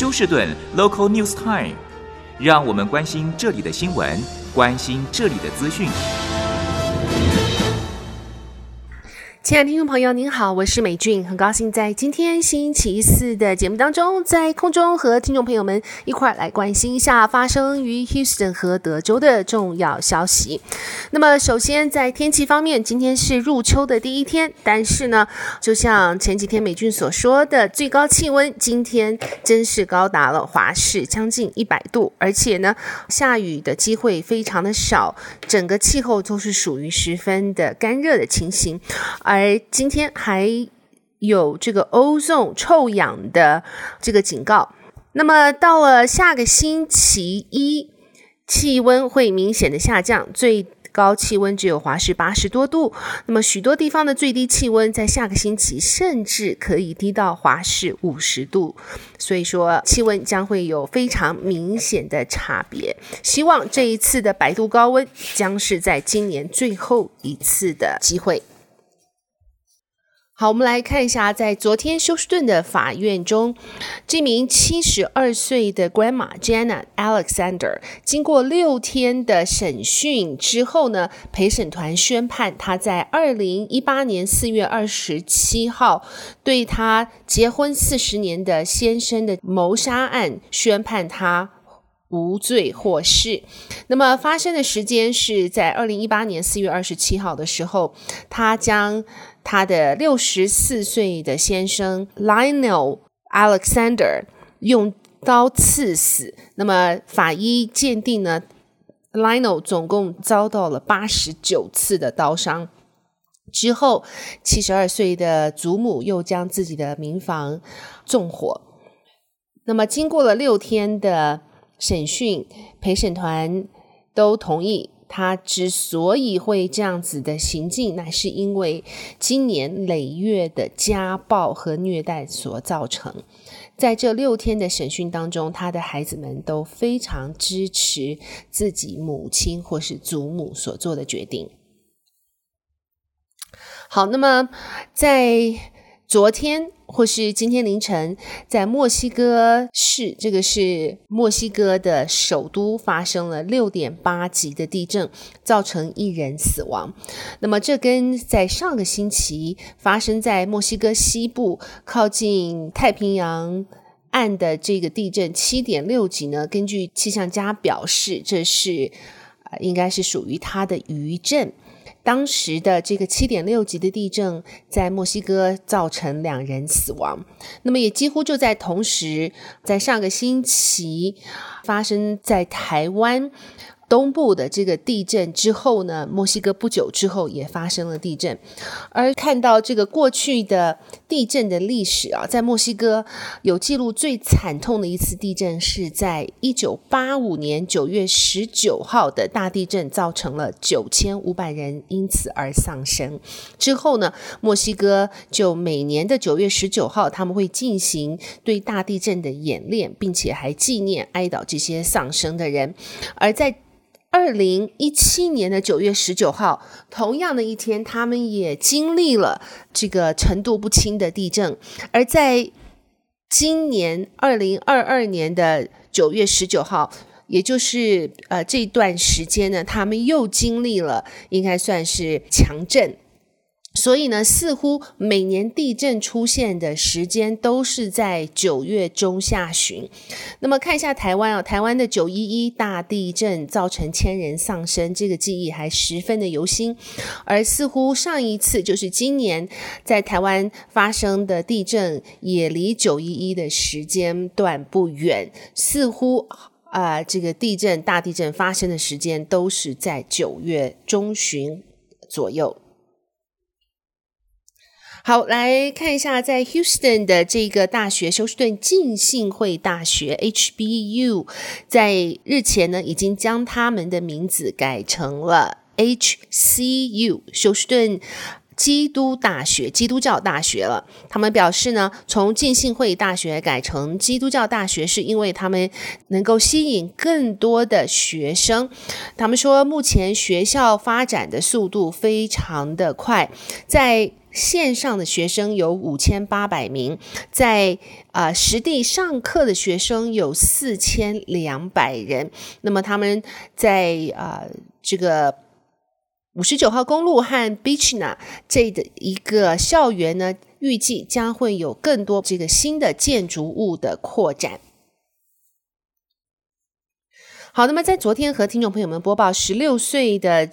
休士顿 Local News Time，让我们关心这里的新闻，关心这里的资讯。亲爱的听众朋友，您好，我是美俊，很高兴在今天星期四的节目当中，在空中和听众朋友们一块儿来关心一下发生于 Houston 和德州的重要消息。那么，首先在天气方面，今天是入秋的第一天，但是呢，就像前几天美俊所说的，最高气温今天真是高达了华氏将近一百度，而且呢，下雨的机会非常的少，整个气候都是属于十分的干热的情形。而今天还有这个 ozone 臭氧的这个警告，那么到了下个星期一，气温会明显的下降，最高气温只有华氏八十多度。那么许多地方的最低气温在下个星期甚至可以低到华氏五十度，所以说气温将会有非常明显的差别。希望这一次的百度高温将是在今年最后一次的机会。好，我们来看一下，在昨天休斯顿的法院中，这名七十二岁的 Grandma Janet Alexander 经过六天的审讯之后呢，陪审团宣判她在二零一八年四月二十七号对她结婚四十年的先生的谋杀案宣判她无罪获释。那么发生的时间是在二零一八年四月二十七号的时候，他将。他的六十四岁的先生 Lionel Alexander 用刀刺死。那么法医鉴定呢，Lionel 总共遭到了八十九次的刀伤。之后，七十二岁的祖母又将自己的民房纵火。那么经过了六天的审讯，陪审团都同意。他之所以会这样子的行径，乃是因为今年累月的家暴和虐待所造成。在这六天的审讯当中，他的孩子们都非常支持自己母亲或是祖母所做的决定。好，那么在昨天。或是今天凌晨，在墨西哥市，这个是墨西哥的首都，发生了六点八级的地震，造成一人死亡。那么，这跟在上个星期发生在墨西哥西部靠近太平洋岸的这个地震七点六级呢，根据气象家表示，这是呃，应该是属于它的余震。当时的这个七点六级的地震在墨西哥造成两人死亡，那么也几乎就在同时，在上个星期发生在台湾。东部的这个地震之后呢，墨西哥不久之后也发生了地震，而看到这个过去的地震的历史啊，在墨西哥有记录最惨痛的一次地震是在一九八五年九月十九号的大地震，造成了九千五百人因此而丧生。之后呢，墨西哥就每年的九月十九号，他们会进行对大地震的演练，并且还纪念哀悼这些丧生的人，而在。二零一七年的九月十九号，同样的一天，他们也经历了这个程度不清的地震。而在今年二零二二年的九月十九号，也就是呃这段时间呢，他们又经历了应该算是强震。所以呢，似乎每年地震出现的时间都是在九月中下旬。那么看一下台湾啊，台湾的九一一大地震造成千人丧生，这个记忆还十分的犹新。而似乎上一次就是今年在台湾发生的地震，也离九一一的时间段不远。似乎啊、这个地震大地震发生的时间都是在九月中旬左右。好，来看一下，在 Houston 的这个大学休斯顿浸信会大学 HBU，在日前呢，已经将他们的名字改成了 HCU 休斯顿基督大学，基督教大学了。他们表示呢，从浸信会大学改成基督教大学，是因为他们能够吸引更多的学生。他们说，目前学校发展的速度非常的快，在线上的学生有五千八百名，在啊、实地上课的学生有四千两百人。那么他们在啊、这个五十九号公路和 Beechna 这的一个校园呢，预计将会有更多这个新的建筑物的扩展。好，那么在昨天和听众朋友们播报，十六岁的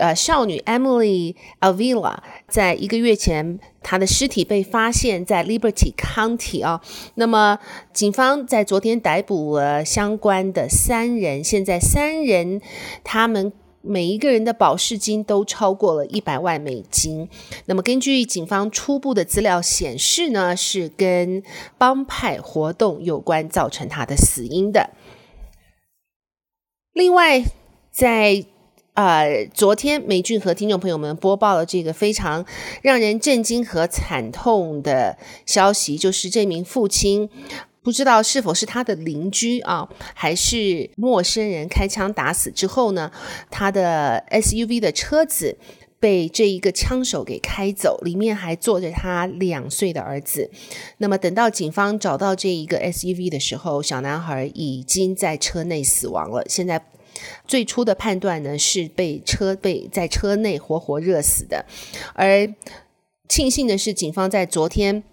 呃少女 Emily Avila，在一个月前，她的尸体被发现在 Liberty County 啊。那么警方在昨天逮捕了相关的三人，现在三人他们每一个人的保释金都超过了一百万美金。那么根据警方初步的资料显示呢，是跟帮派活动有关，造成他的死因的。另外，在呃昨天，美俊和听众朋友们播报了这个非常让人震惊和惨痛的消息，就是这名父亲不知道是否是他的邻居啊，还是陌生人开枪打死之后呢，他的 SUV 的车子被这一个枪手给开走，里面还坐着他两岁的儿子。那么等到警方找到这一个 SUV 的时候，小男孩已经在车内死亡了。现在最初的判断呢，是被车被在车内活活热死的。而庆幸的是，警方在昨天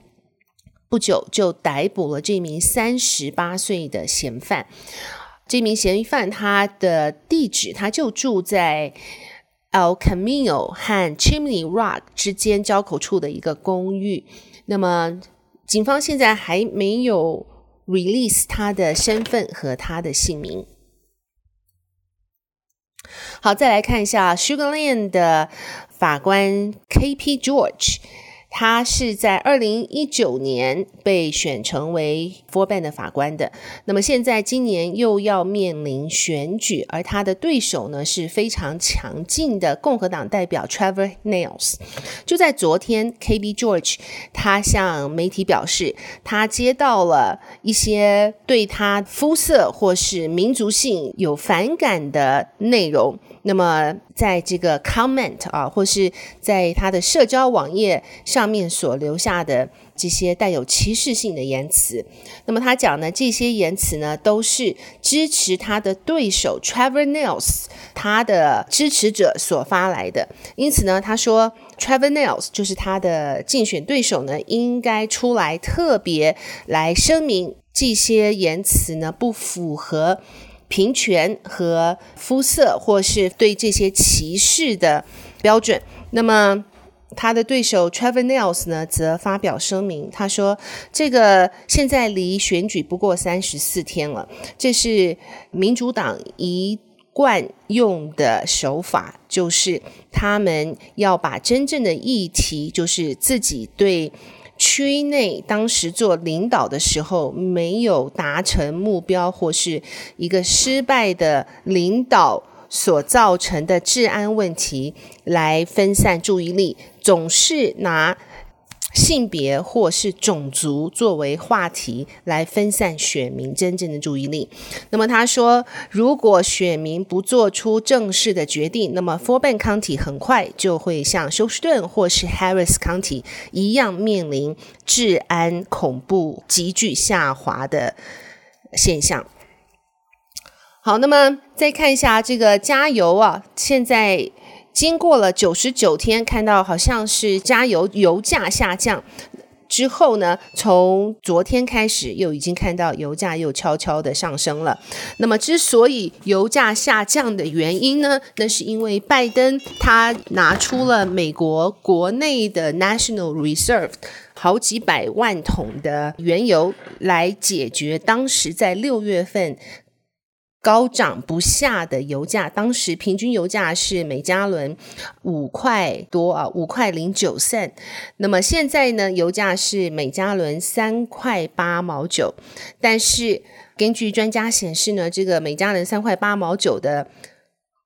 不久就逮捕了这名三十八岁的嫌犯。这名嫌疑犯他的地址，他就住在。El Camino 和 Chimney Rock 之间交口处的一个公寓。那么，警方现在还没有 release 他的身份和他的姓名。好，再来看一下 Sugar Land 的法官 K.P. George。他是在二零一九年被选成为 forband 的法官的，那么现在今年又要面临选举，而他的对手呢是非常强劲的共和党代表 Trevor Nails。就在昨天，KB George 他向媒体表示，他接到了一些对他肤色或是民族性有反感的内容。那么，在这个 comment 啊，或是在他的社交网页上面所留下的这些带有歧视性的言辞，那么他讲呢，这些言辞呢，都是支持他的对手 Trevor Nails 他的支持者所发来的。因此呢，他说 Trevor Nails 就是他的竞选对手呢，应该出来特别来声明这些言辞呢，不符合。平权和肤色，或是对这些歧视的标准。那么，他的对手 Trevor Niles 呢，则发表声明，他说：“这个现在离选举不过三十四天了，这是民主党一贯用的手法，就是他们要把真正的议题，就是自己对。”区内当时做领导的时候没有达成目标，或是一个失败的领导所造成的治安问题来分散注意力，总是拿。性别或是种族作为话题来分散选民真正的注意力。那么他说，如果选民不做出正式的决定，那么 Fort Bend County 很快就会像休斯顿或是 Harris County 一样面临治安恐怖急剧下滑的现象。好，那么再看一下这个加油啊，现在。经过了九十九天，看到好像是加油油价下降之后呢，从昨天开始又已经看到油价又悄悄的上升了。那么，之所以油价下降的原因呢，那是因为拜登他拿出了美国国内的 National Reserve 好几百万桶的原油来解决当时在六月份。高涨不下的油价，当时平均油价是每加仑五块多啊，五块零九分。那么现在呢，油价是每加仑三块八毛九。但是根据专家显示呢，这个每加仑三块八毛九的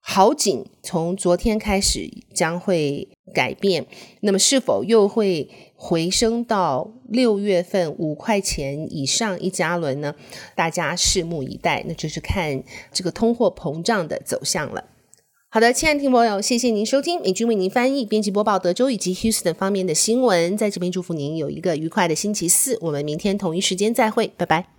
好景，从昨天开始将会改变。那么是否又会回升到六月份五块钱以上一加仑呢？大家拭目以待，那就是看这个通货膨胀的走向了。好的，亲爱的听众朋友，谢谢您收听美军为您翻译、编辑播报德州以及 Houston 方面的新闻，在这边祝福您有一个愉快的星期四。我们明天同一时间再会，拜拜。